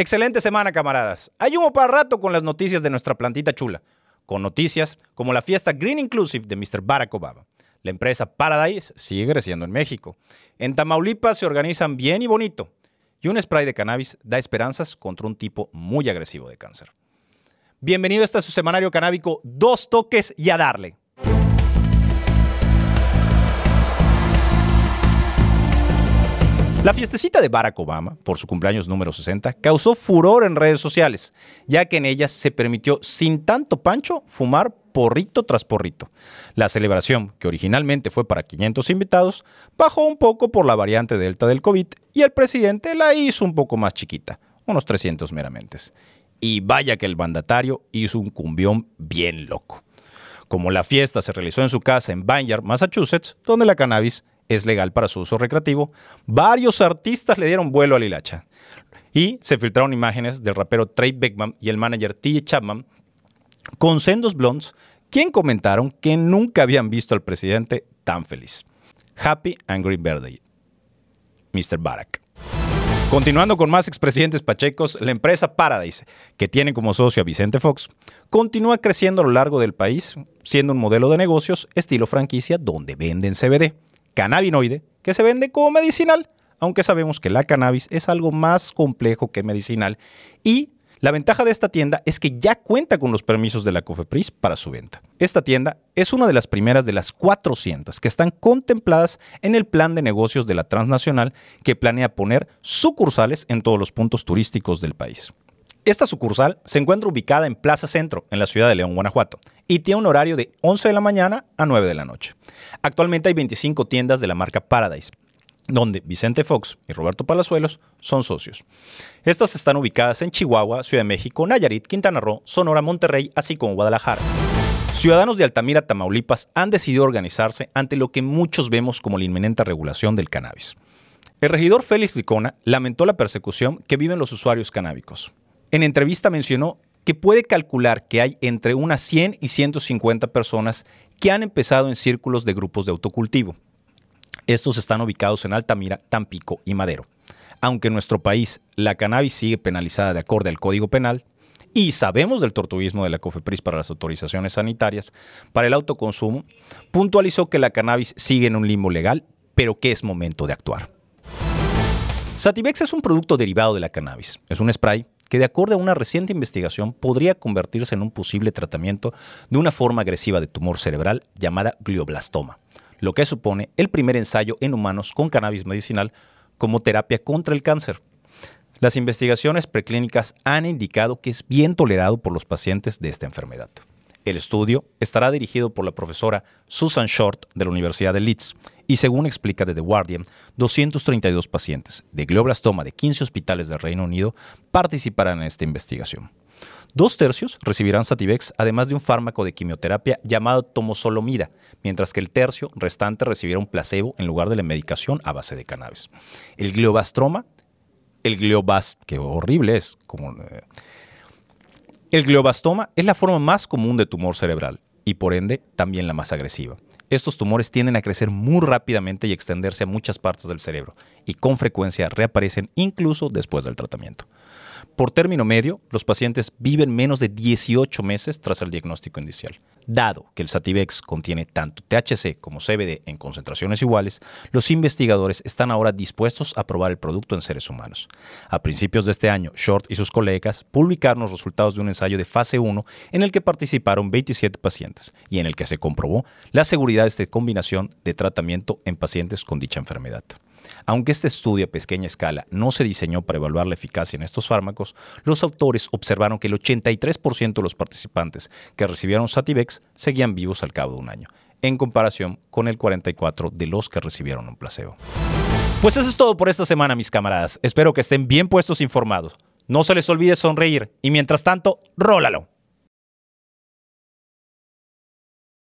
Excelente semana, camaradas. Hay humo para rato con las noticias de nuestra plantita chula. Con noticias como la fiesta Green Inclusive de Mr. Barack Obama. La empresa Paradise sigue creciendo en México. En Tamaulipas se organizan bien y bonito. Y un spray de cannabis da esperanzas contra un tipo muy agresivo de cáncer. Bienvenido a este su semanario canábico, dos toques y a darle. La fiestecita de Barack Obama, por su cumpleaños número 60, causó furor en redes sociales, ya que en ellas se permitió sin tanto pancho fumar porrito tras porrito. La celebración, que originalmente fue para 500 invitados, bajó un poco por la variante delta del COVID y el presidente la hizo un poco más chiquita, unos 300 meramente. Y vaya que el mandatario hizo un cumbión bien loco. Como la fiesta se realizó en su casa en Vineyard, Massachusetts, donde la cannabis es legal para su uso recreativo, varios artistas le dieron vuelo al hilacha. Y se filtraron imágenes del rapero Trey Beckman y el manager T. Chapman con sendos blondes, quien comentaron que nunca habían visto al presidente tan feliz. Happy Angry Birthday, Mr. Barack. Continuando con más expresidentes pachecos, la empresa Paradise, que tiene como socio a Vicente Fox, continúa creciendo a lo largo del país, siendo un modelo de negocios estilo franquicia donde venden CBD cannabinoide que se vende como medicinal, aunque sabemos que la cannabis es algo más complejo que medicinal y la ventaja de esta tienda es que ya cuenta con los permisos de la COFEPRIS para su venta. Esta tienda es una de las primeras de las 400 que están contempladas en el plan de negocios de la transnacional que planea poner sucursales en todos los puntos turísticos del país. Esta sucursal se encuentra ubicada en Plaza Centro, en la ciudad de León, Guanajuato, y tiene un horario de 11 de la mañana a 9 de la noche. Actualmente hay 25 tiendas de la marca Paradise, donde Vicente Fox y Roberto Palazuelos son socios. Estas están ubicadas en Chihuahua, Ciudad de México, Nayarit, Quintana Roo, Sonora, Monterrey, así como Guadalajara. Ciudadanos de Altamira, Tamaulipas, han decidido organizarse ante lo que muchos vemos como la inminente regulación del cannabis. El regidor Félix Licona lamentó la persecución que viven los usuarios canábicos. En entrevista mencionó que puede calcular que hay entre unas 100 y 150 personas que han empezado en círculos de grupos de autocultivo. Estos están ubicados en Altamira, Tampico y Madero. Aunque en nuestro país la cannabis sigue penalizada de acuerdo al Código Penal, y sabemos del tortuguismo de la COFEPRIS para las autorizaciones sanitarias, para el autoconsumo, puntualizó que la cannabis sigue en un limbo legal, pero que es momento de actuar. Sativex es un producto derivado de la cannabis. Es un spray que de acuerdo a una reciente investigación podría convertirse en un posible tratamiento de una forma agresiva de tumor cerebral llamada glioblastoma, lo que supone el primer ensayo en humanos con cannabis medicinal como terapia contra el cáncer. Las investigaciones preclínicas han indicado que es bien tolerado por los pacientes de esta enfermedad. El estudio estará dirigido por la profesora Susan Short de la Universidad de Leeds y según explica The Guardian, 232 pacientes de glioblastoma de 15 hospitales del Reino Unido participarán en esta investigación. Dos tercios recibirán Sativex, además de un fármaco de quimioterapia llamado tomosolomida, mientras que el tercio restante recibirá un placebo en lugar de la medicación a base de cannabis. El glioblastoma, el gliobas, que horrible es, como... Eh, el glioblastoma es la forma más común de tumor cerebral y por ende también la más agresiva. Estos tumores tienden a crecer muy rápidamente y extenderse a muchas partes del cerebro y con frecuencia reaparecen incluso después del tratamiento. Por término medio, los pacientes viven menos de 18 meses tras el diagnóstico inicial. Dado que el Sativex contiene tanto THC como CBD en concentraciones iguales, los investigadores están ahora dispuestos a probar el producto en seres humanos. A principios de este año, Short y sus colegas publicaron los resultados de un ensayo de fase 1 en el que participaron 27 pacientes y en el que se comprobó la seguridad de esta combinación de tratamiento en pacientes con dicha enfermedad. Aunque este estudio a pequeña escala no se diseñó para evaluar la eficacia en estos fármacos, los autores observaron que el 83% de los participantes que recibieron Sativex seguían vivos al cabo de un año, en comparación con el 44% de los que recibieron un placebo. Pues eso es todo por esta semana, mis camaradas. Espero que estén bien puestos informados. No se les olvide sonreír y mientras tanto, rólalo.